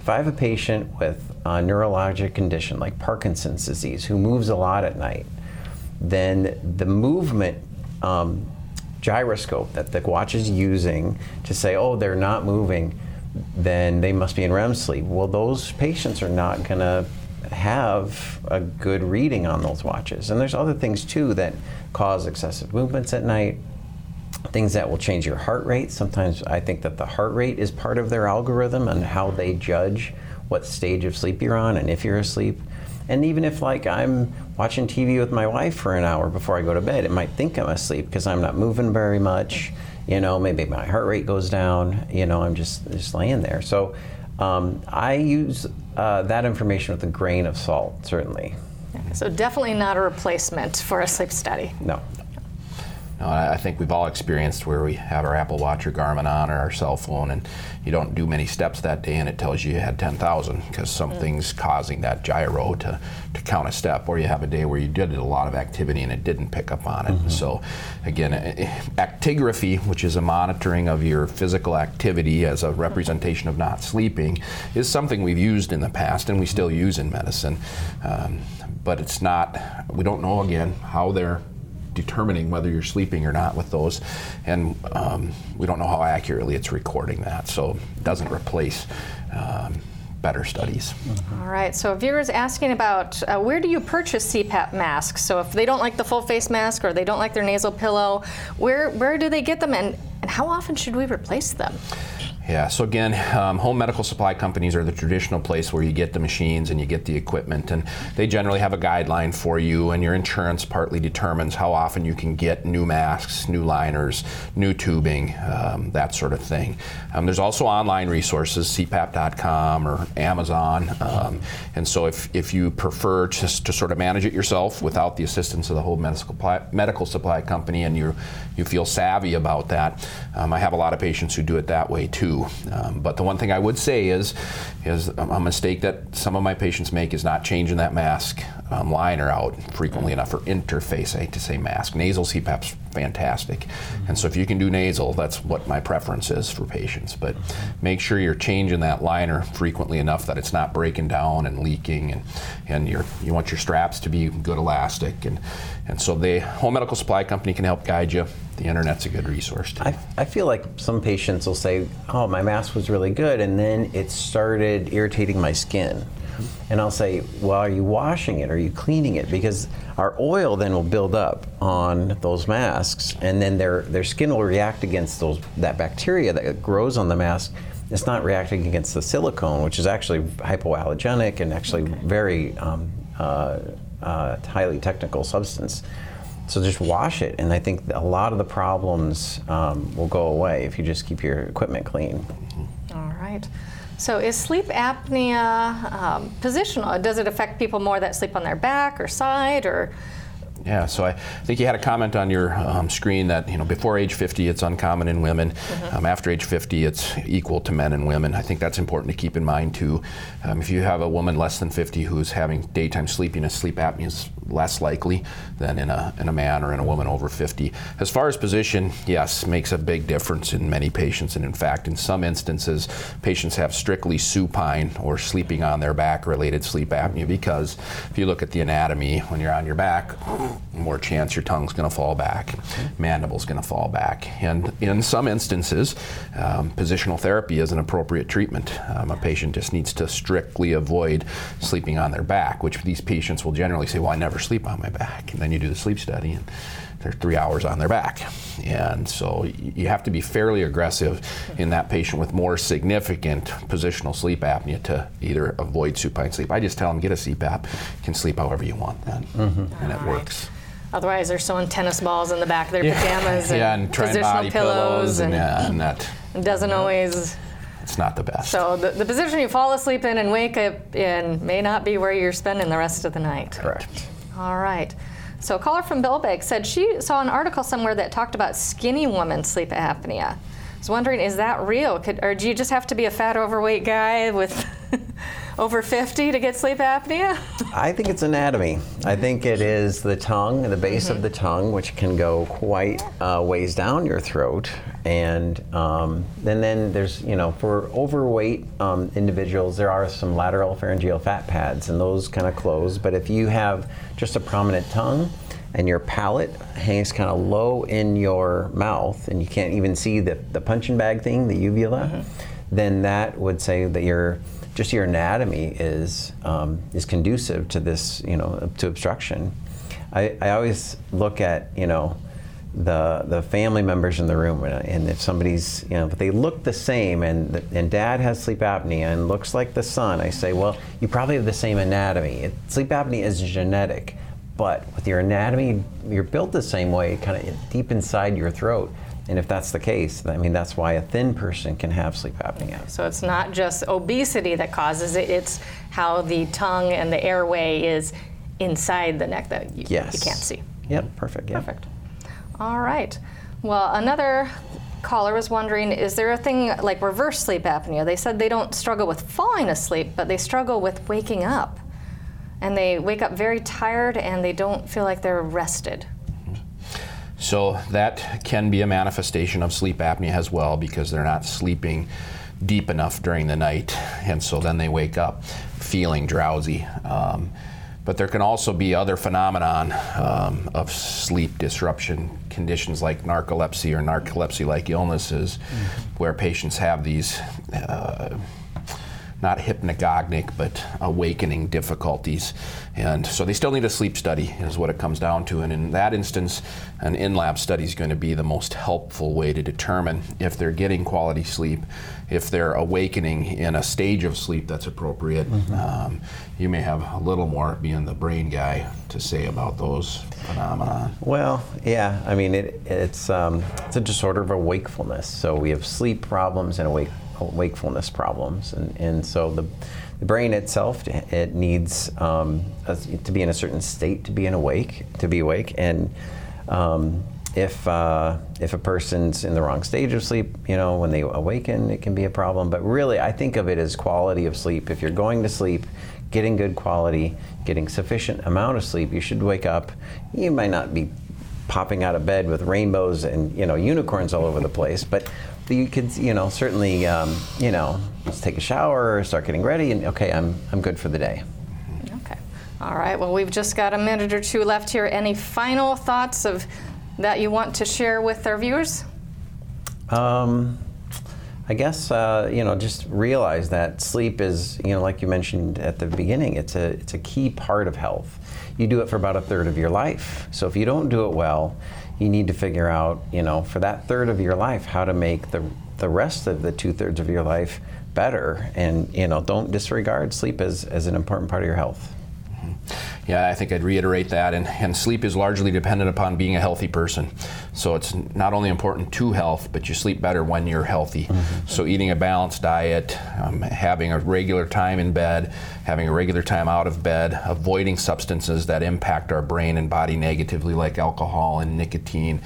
If I have a patient with a neurologic condition like Parkinson's disease who moves a lot at night, then the movement um, gyroscope that the watch is using to say, oh, they're not moving, then they must be in REM sleep. Well, those patients are not going to have a good reading on those watches. And there's other things too that cause excessive movements at night, things that will change your heart rate. Sometimes I think that the heart rate is part of their algorithm and how they judge what stage of sleep you're on and if you're asleep. And even if like I'm watching TV with my wife for an hour before I go to bed, it might think I'm asleep because I'm not moving very much. You know, maybe my heart rate goes down. You know, I'm just just laying there. So um, I use uh, that information with a grain of salt, certainly. So definitely not a replacement for a sleep study. No, know, I think we've all experienced where we have our Apple Watch or Garmin on or our cell phone, and you don't do many steps that day, and it tells you you had 10,000 because something's mm. causing that gyro to, to count a step. Or you have a day where you did a lot of activity and it didn't pick up on it. Mm-hmm. So, again, actigraphy, which is a monitoring of your physical activity as a representation of not sleeping, is something we've used in the past and we still use in medicine. Um, but it's not, we don't know again how they're determining whether you're sleeping or not with those. And um, we don't know how accurately it's recording that, so it doesn't replace um, better studies. All right, so viewers asking about uh, where do you purchase CPAP masks? So if they don't like the full face mask or they don't like their nasal pillow, where, where do they get them and, and how often should we replace them? Yeah, so again, um, home medical supply companies are the traditional place where you get the machines and you get the equipment, and they generally have a guideline for you, and your insurance partly determines how often you can get new masks, new liners, new tubing, um, that sort of thing. Um, there's also online resources, cpap.com or Amazon, um, and so if, if you prefer just to sort of manage it yourself without the assistance of the home medical supply, medical supply company and you, you feel savvy about that, um, I have a lot of patients who do it that way too. Um, but the one thing I would say is, is a mistake that some of my patients make is not changing that mask liner out frequently enough or interface. I hate to say mask. Nasal CPAP's fantastic, and so if you can do nasal, that's what my preference is for patients. But make sure you're changing that liner frequently enough that it's not breaking down and leaking, and and you you want your straps to be good elastic, and and so the home medical supply company can help guide you the internet's a good resource too. I, I feel like some patients will say, "Oh, my mask was really good," and then it started irritating my skin. And I'll say, "Well, are you washing it? Are you cleaning it?" Because our oil then will build up on those masks, and then their their skin will react against those that bacteria that grows on the mask. It's not reacting against the silicone, which is actually hypoallergenic and actually very um, uh, uh, highly technical substance. So just wash it, and I think a lot of the problems um, will go away if you just keep your equipment clean. All right. So is sleep apnea um, positional? Does it affect people more that sleep on their back or side, or yeah, so I think you had a comment on your um, screen that you know before age 50 it's uncommon in women. Mm-hmm. Um, after age 50 it's equal to men and women. I think that's important to keep in mind too. Um, if you have a woman less than 50 who's having daytime sleepiness, sleep apnea is less likely than in a in a man or in a woman over 50. As far as position, yes, makes a big difference in many patients, and in fact, in some instances, patients have strictly supine or sleeping on their back related sleep apnea because if you look at the anatomy, when you're on your back more chance your tongue's going to fall back, mandible's going to fall back. And in some instances, um, positional therapy is an appropriate treatment. Um, a patient just needs to strictly avoid sleeping on their back, which these patients will generally say, Well, I never sleep on my back. And then you do the sleep study, and they're three hours on their back. And so you have to be fairly aggressive in that patient with more significant positional sleep apnea to either avoid supine sleep. I just tell them get a CPAP, you can sleep however you want then, mm-hmm. and it works. Otherwise, they're sewing tennis balls in the back of their yeah. pajamas and, yeah, and positional pillows, pillows and, and, yeah, and that doesn't always. It's not the best. So the, the position you fall asleep in and wake up in may not be where you're spending the rest of the night. Correct. All right. So a caller from Bellbag said she saw an article somewhere that talked about skinny woman sleep apnea. I was wondering, is that real? Could, or do you just have to be a fat, overweight guy with over 50 to get sleep apnea? I think it's anatomy. I think it is the tongue, the base mm-hmm. of the tongue, which can go quite uh, ways down your throat. And um, then, then there's, you know, for overweight um, individuals, there are some lateral pharyngeal fat pads, and those kind of close. But if you have just a prominent tongue, and your palate hangs kind of low in your mouth, and you can't even see the, the punching bag thing, the uvula, mm-hmm. then that would say that you're just your anatomy is um, is conducive to this, you know, to obstruction. I, I always look at, you know, the the family members in the room, and if somebody's, you know, if they look the same, and and dad has sleep apnea and looks like the son, I say, well, you probably have the same anatomy. It, sleep apnea is genetic, but with your anatomy, you're built the same way, kind of deep inside your throat. And if that's the case, I mean, that's why a thin person can have sleep apnea. So it's not just obesity that causes it, it's how the tongue and the airway is inside the neck that you, yes. you can't see. Yep, perfect. Yep. Perfect. All right. Well, another caller was wondering is there a thing like reverse sleep apnea? They said they don't struggle with falling asleep, but they struggle with waking up. And they wake up very tired and they don't feel like they're rested. So that can be a manifestation of sleep apnea as well because they're not sleeping deep enough during the night, and so then they wake up feeling drowsy. Um, but there can also be other phenomenon um, of sleep disruption conditions like narcolepsy or narcolepsy-like illnesses, mm-hmm. where patients have these. Uh, not hypnagogic, but awakening difficulties. And so they still need a sleep study, is what it comes down to. And in that instance, an in lab study is going to be the most helpful way to determine if they're getting quality sleep, if they're awakening in a stage of sleep that's appropriate. Mm-hmm. Um, you may have a little more, being the brain guy, to say about those phenomena. Well, yeah, I mean, it, it's, um, it's a disorder of wakefulness. So we have sleep problems and awake, wakefulness problems. And, and so the, the brain itself, it needs um, to be in a certain state to be in awake, to be awake. And um, if uh, if a person's in the wrong stage of sleep, you know, when they awaken, it can be a problem. But really, I think of it as quality of sleep. If you're going to sleep, getting good quality, getting sufficient amount of sleep, you should wake up. You might not be popping out of bed with rainbows and you know unicorns all over the place, but you could you know certainly um, you know just take a shower, start getting ready, and okay, I'm I'm good for the day. Okay, all right. Well, we've just got a minute or two left here. Any final thoughts of that you want to share with our viewers? Um, I guess uh, you know just realize that sleep is you know like you mentioned at the beginning. It's a it's a key part of health. You do it for about a third of your life. So if you don't do it well, you need to figure out you know for that third of your life how to make the the rest of the two thirds of your life better. And you know don't disregard sleep as as an important part of your health. Yeah, I think I'd reiterate that. And, and sleep is largely dependent upon being a healthy person. So it's not only important to health, but you sleep better when you're healthy. Mm-hmm. So eating a balanced diet, um, having a regular time in bed, having a regular time out of bed, avoiding substances that impact our brain and body negatively, like alcohol and nicotine.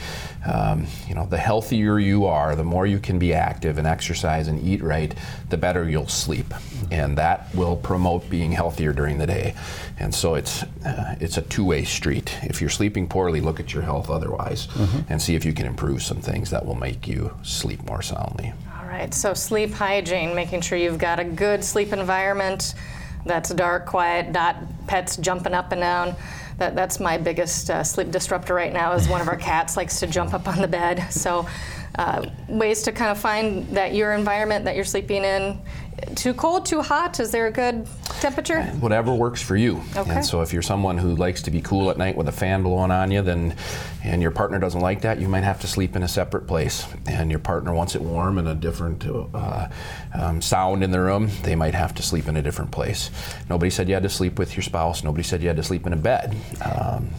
Um, you know, the healthier you are, the more you can be active and exercise and eat right, the better you'll sleep. And that will promote being healthier during the day. And so it's uh, it's a two-way street. If you're sleeping poorly, look at your health otherwise, mm-hmm. and see if you can improve some things that will make you sleep more soundly. All right. So sleep hygiene, making sure you've got a good sleep environment that's dark, quiet, not pets jumping up and down. That, that's my biggest uh, sleep disruptor right now. Is one of our cats likes to jump up on the bed. So. Uh, ways to kind of find that your environment that you're sleeping in too cold, too hot? Is there a good temperature? Whatever works for you. Okay. And so if you're someone who likes to be cool at night with a fan blowing on you, then and your partner doesn't like that, you might have to sleep in a separate place. And your partner wants it warm and a different uh, um, sound in the room, they might have to sleep in a different place. Nobody said you had to sleep with your spouse. Nobody said you had to sleep in a bed. Um,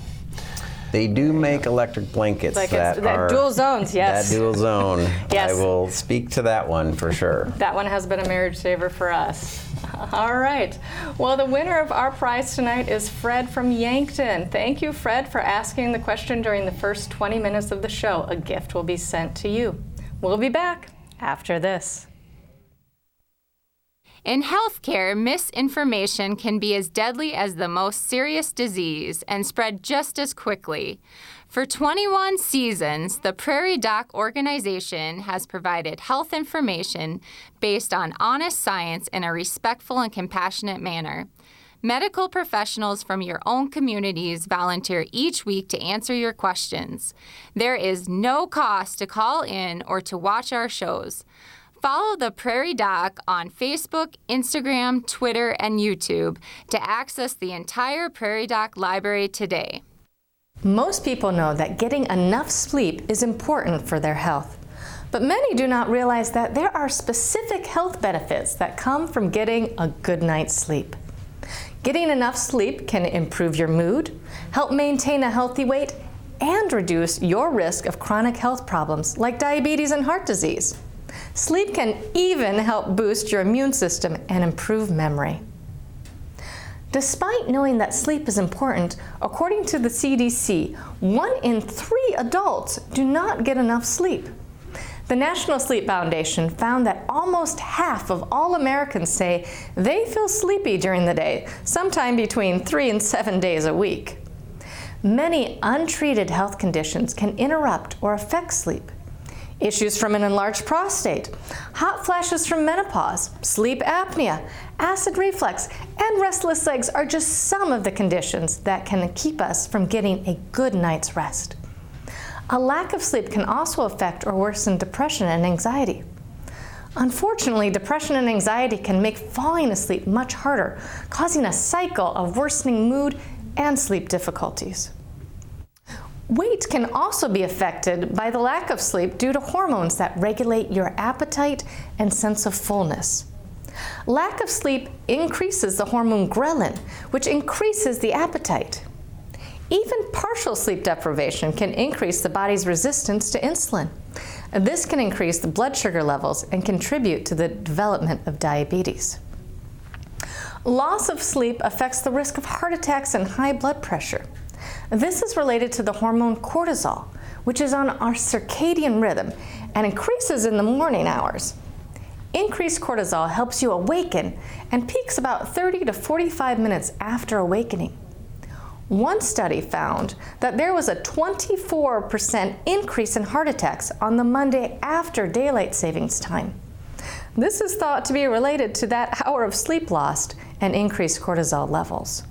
they do make electric blankets like that, that are dual zones. Yes, that dual zone. yes. I will speak to that one for sure. That one has been a marriage saver for us. All right. Well, the winner of our prize tonight is Fred from Yankton. Thank you, Fred, for asking the question during the first 20 minutes of the show. A gift will be sent to you. We'll be back after this. In healthcare, misinformation can be as deadly as the most serious disease and spread just as quickly. For 21 seasons, the Prairie Doc organization has provided health information based on honest science in a respectful and compassionate manner. Medical professionals from your own communities volunteer each week to answer your questions. There is no cost to call in or to watch our shows. Follow the Prairie Doc on Facebook, Instagram, Twitter, and YouTube to access the entire Prairie Doc library today. Most people know that getting enough sleep is important for their health. But many do not realize that there are specific health benefits that come from getting a good night's sleep. Getting enough sleep can improve your mood, help maintain a healthy weight, and reduce your risk of chronic health problems like diabetes and heart disease. Sleep can even help boost your immune system and improve memory. Despite knowing that sleep is important, according to the CDC, one in three adults do not get enough sleep. The National Sleep Foundation found that almost half of all Americans say they feel sleepy during the day, sometime between three and seven days a week. Many untreated health conditions can interrupt or affect sleep issues from an enlarged prostate, hot flashes from menopause, sleep apnea, acid reflux, and restless legs are just some of the conditions that can keep us from getting a good night's rest. A lack of sleep can also affect or worsen depression and anxiety. Unfortunately, depression and anxiety can make falling asleep much harder, causing a cycle of worsening mood and sleep difficulties. Weight can also be affected by the lack of sleep due to hormones that regulate your appetite and sense of fullness. Lack of sleep increases the hormone ghrelin, which increases the appetite. Even partial sleep deprivation can increase the body's resistance to insulin. This can increase the blood sugar levels and contribute to the development of diabetes. Loss of sleep affects the risk of heart attacks and high blood pressure. This is related to the hormone cortisol, which is on our circadian rhythm and increases in the morning hours. Increased cortisol helps you awaken and peaks about 30 to 45 minutes after awakening. One study found that there was a 24% increase in heart attacks on the Monday after daylight savings time. This is thought to be related to that hour of sleep lost and increased cortisol levels.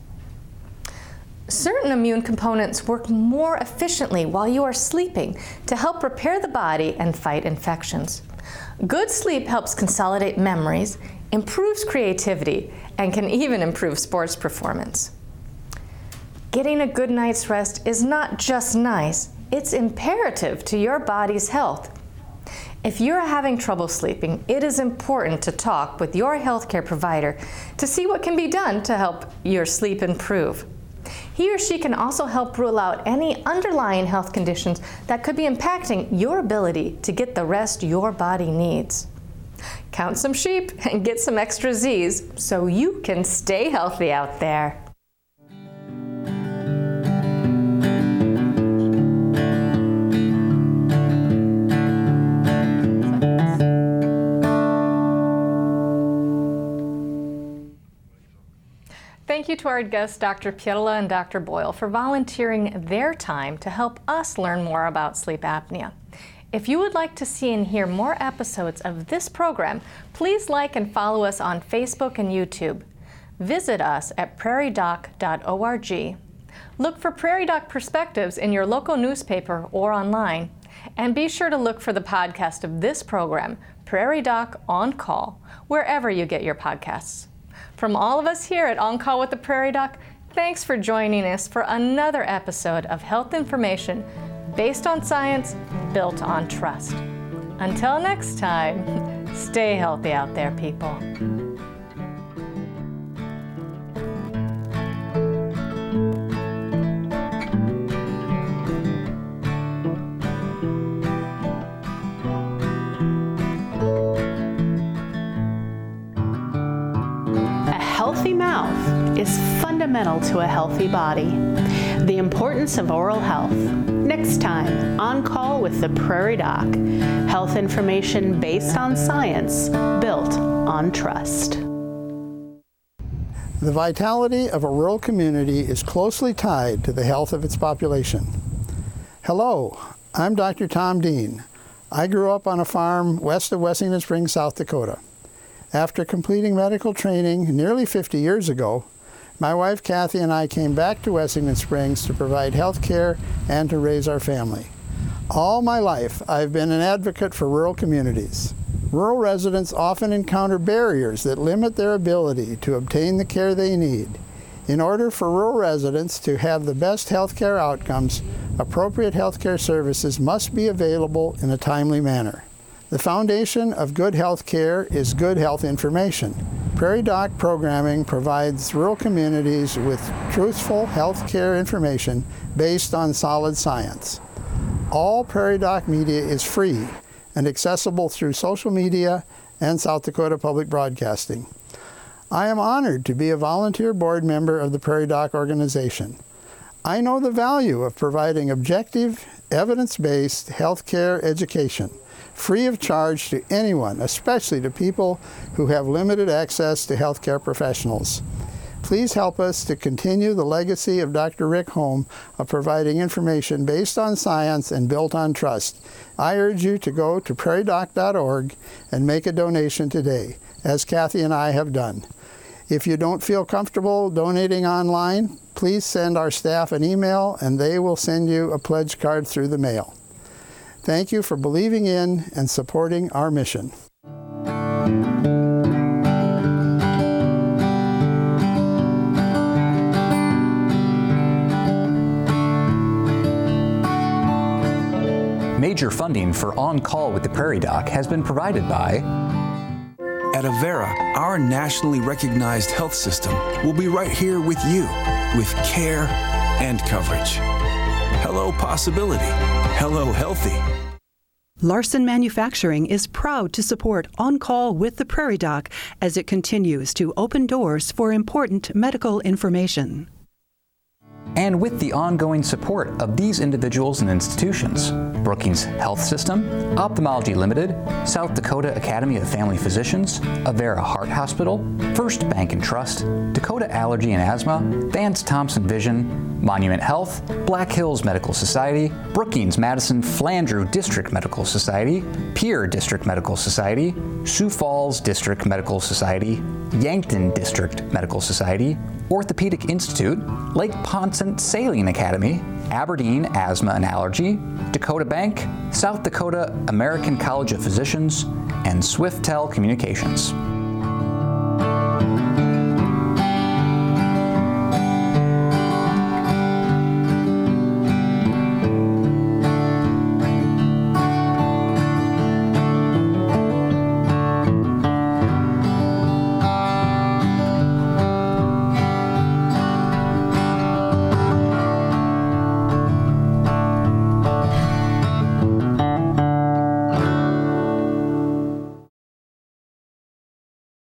Certain immune components work more efficiently while you are sleeping to help repair the body and fight infections. Good sleep helps consolidate memories, improves creativity, and can even improve sports performance. Getting a good night's rest is not just nice, it's imperative to your body's health. If you're having trouble sleeping, it is important to talk with your healthcare provider to see what can be done to help your sleep improve. He or she can also help rule out any underlying health conditions that could be impacting your ability to get the rest your body needs. Count some sheep and get some extra Z's so you can stay healthy out there. Thank you to our guests, Dr. Pietila and Dr. Boyle, for volunteering their time to help us learn more about sleep apnea. If you would like to see and hear more episodes of this program, please like and follow us on Facebook and YouTube. Visit us at prairiedoc.org. Look for Prairie Doc Perspectives in your local newspaper or online. And be sure to look for the podcast of this program, Prairie Doc On Call, wherever you get your podcasts. From all of us here at On Call with the Prairie Doc, thanks for joining us for another episode of health information based on science, built on trust. Until next time, stay healthy out there, people. Is fundamental to a healthy body. The importance of oral health. Next time, on call with the Prairie Doc. Health information based on science, built on trust. The vitality of a rural community is closely tied to the health of its population. Hello, I'm Dr. Tom Dean. I grew up on a farm west of Wessington Springs, South Dakota. After completing medical training nearly 50 years ago, my wife Kathy and I came back to Wessington Springs to provide health care and to raise our family. All my life, I've been an advocate for rural communities. Rural residents often encounter barriers that limit their ability to obtain the care they need. In order for rural residents to have the best health care outcomes, appropriate health care services must be available in a timely manner. The foundation of good health care is good health information. Prairie Doc programming provides rural communities with truthful health care information based on solid science. All Prairie Doc media is free and accessible through social media and South Dakota Public Broadcasting. I am honored to be a volunteer board member of the Prairie Doc organization. I know the value of providing objective, evidence based health care education free of charge to anyone, especially to people who have limited access to healthcare professionals. Please help us to continue the legacy of Dr. Rick Holm of providing information based on science and built on trust. I urge you to go to prairiedoc.org and make a donation today, as Kathy and I have done. If you don't feel comfortable donating online, please send our staff an email and they will send you a pledge card through the mail. Thank you for believing in and supporting our mission. Major funding for On Call with the Prairie Doc has been provided by at Avera, our nationally recognized health system will be right here with you with care and coverage. Hello, possibility. Hello, healthy. Larson Manufacturing is proud to support On Call with the Prairie Doc as it continues to open doors for important medical information. And with the ongoing support of these individuals and institutions Brookings Health System, Ophthalmology Limited, South Dakota Academy of Family Physicians, Avera Heart Hospital, First Bank and Trust, Dakota Allergy and Asthma, Vance Thompson Vision, Monument Health, Black Hills Medical Society, Brookings Madison Flandreau District Medical Society, Pierre District Medical Society, Sioux Falls District Medical Society, Yankton District Medical Society, Orthopedic Institute, Lake Ponce Saline Academy, Aberdeen Asthma and Allergy, Dakota Bank, South Dakota American College of Physicians, and Swiftel Communications.